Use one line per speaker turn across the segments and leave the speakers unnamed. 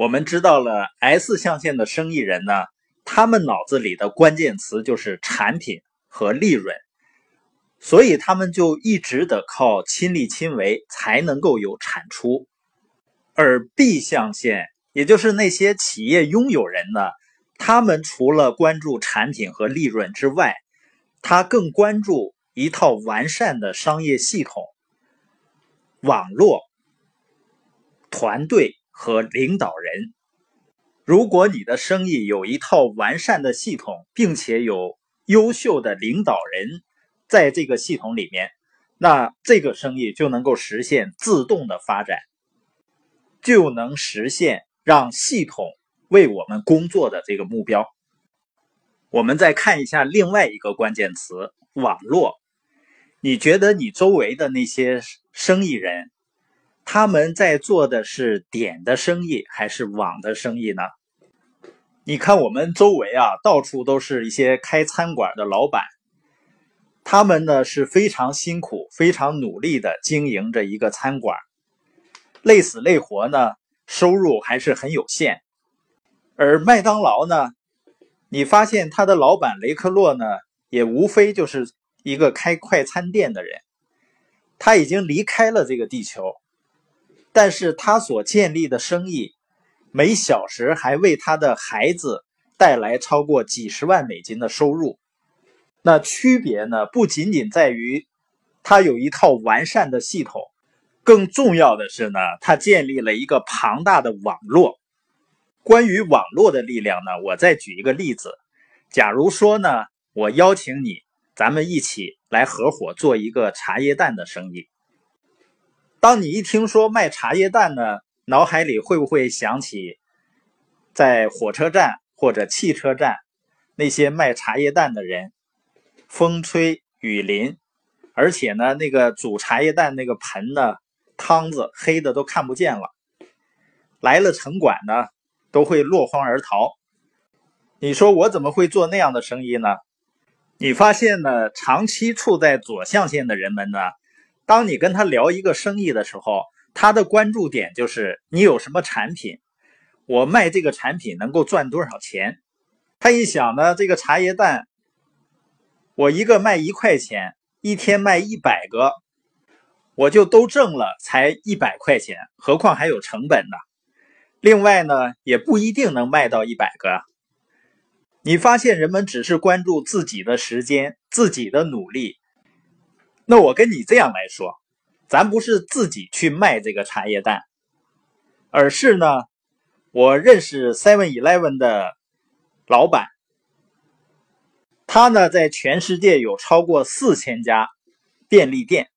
我们知道了 S 象限的生意人呢，他们脑子里的关键词就是产品和利润，所以他们就一直得靠亲力亲为才能够有产出。而 B 象限，也就是那些企业拥有人呢，他们除了关注产品和利润之外，他更关注一套完善的商业系统、网络、团队。和领导人，如果你的生意有一套完善的系统，并且有优秀的领导人在这个系统里面，那这个生意就能够实现自动的发展，就能实现让系统为我们工作的这个目标。我们再看一下另外一个关键词：网络。你觉得你周围的那些生意人？他们在做的是点的生意还是网的生意呢？你看我们周围啊，到处都是一些开餐馆的老板，他们呢是非常辛苦、非常努力的经营着一个餐馆，累死累活呢，收入还是很有限。而麦当劳呢，你发现他的老板雷克洛呢，也无非就是一个开快餐店的人，他已经离开了这个地球。但是他所建立的生意，每小时还为他的孩子带来超过几十万美金的收入。那区别呢？不仅仅在于他有一套完善的系统，更重要的是呢，他建立了一个庞大的网络。关于网络的力量呢，我再举一个例子。假如说呢，我邀请你，咱们一起来合伙做一个茶叶蛋的生意。当你一听说卖茶叶蛋呢，脑海里会不会想起在火车站或者汽车站那些卖茶叶蛋的人？风吹雨淋，而且呢，那个煮茶叶蛋那个盆呢，汤子黑的都看不见了。来了城管呢，都会落荒而逃。你说我怎么会做那样的生意呢？你发现呢，长期处在左象限的人们呢？当你跟他聊一个生意的时候，他的关注点就是你有什么产品，我卖这个产品能够赚多少钱。他一想呢，这个茶叶蛋，我一个卖一块钱，一天卖一百个，我就都挣了，才一百块钱，何况还有成本呢？另外呢，也不一定能卖到一百个。你发现人们只是关注自己的时间、自己的努力。那我跟你这样来说，咱不是自己去卖这个茶叶蛋，而是呢，我认识 Seven Eleven 的老板，他呢在全世界有超过四千家便利店。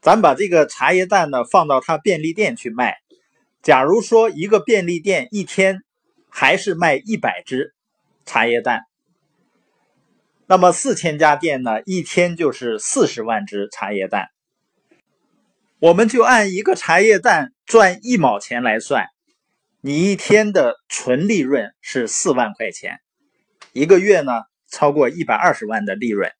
咱把这个茶叶蛋呢放到他便利店去卖，假如说一个便利店一天还是卖一百只茶叶蛋。那么四千家店呢，一天就是四十万只茶叶蛋。我们就按一个茶叶蛋赚一毛钱来算，你一天的纯利润是四万块钱，一个月呢超过一百二十万的利润。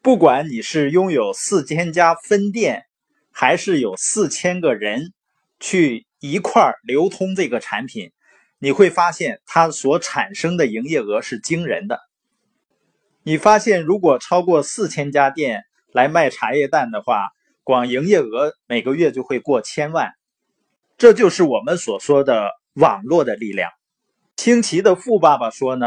不管你是拥有四千家分店，还是有四千个人去一块流通这个产品，你会发现它所产生的营业额是惊人的。你发现，如果超过四千家店来卖茶叶蛋的话，光营业额每个月就会过千万。这就是我们所说的网络的力量。清奇的富爸爸说呢，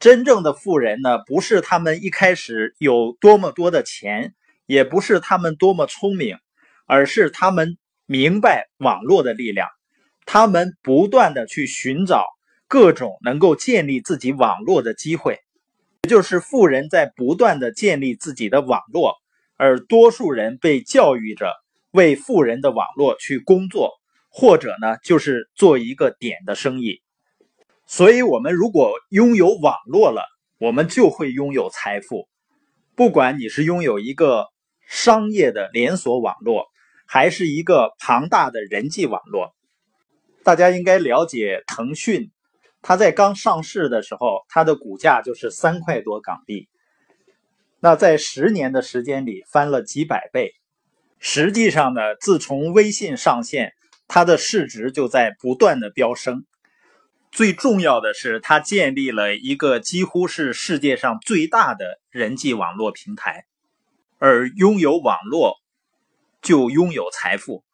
真正的富人呢，不是他们一开始有多么多的钱，也不是他们多么聪明，而是他们明白网络的力量，他们不断的去寻找各种能够建立自己网络的机会。就是富人在不断的建立自己的网络，而多数人被教育着为富人的网络去工作，或者呢，就是做一个点的生意。所以，我们如果拥有网络了，我们就会拥有财富。不管你是拥有一个商业的连锁网络，还是一个庞大的人际网络，大家应该了解腾讯。它在刚上市的时候，它的股价就是三块多港币。那在十年的时间里翻了几百倍。实际上呢，自从微信上线，它的市值就在不断的飙升。最重要的是，它建立了一个几乎是世界上最大的人际网络平台，而拥有网络就拥有财富。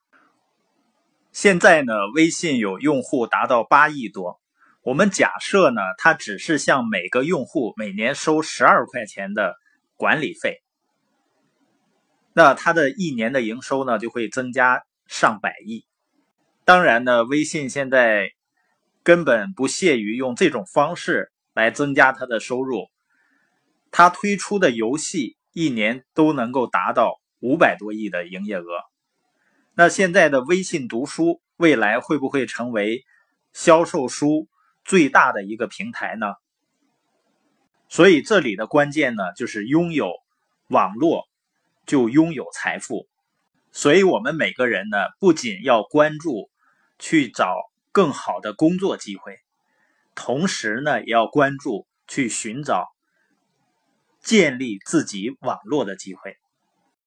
现在呢，微信有用户达到八亿多。我们假设呢，它只是向每个用户每年收十二块钱的管理费，那它的一年的营收呢就会增加上百亿。当然呢，微信现在根本不屑于用这种方式来增加它的收入。它推出的游戏一年都能够达到五百多亿的营业额。那现在的微信读书未来会不会成为销售书？最大的一个平台呢，所以这里的关键呢，就是拥有网络就拥有财富。所以我们每个人呢，不仅要关注去找更好的工作机会，同时呢，也要关注去寻找建立自己网络的机会。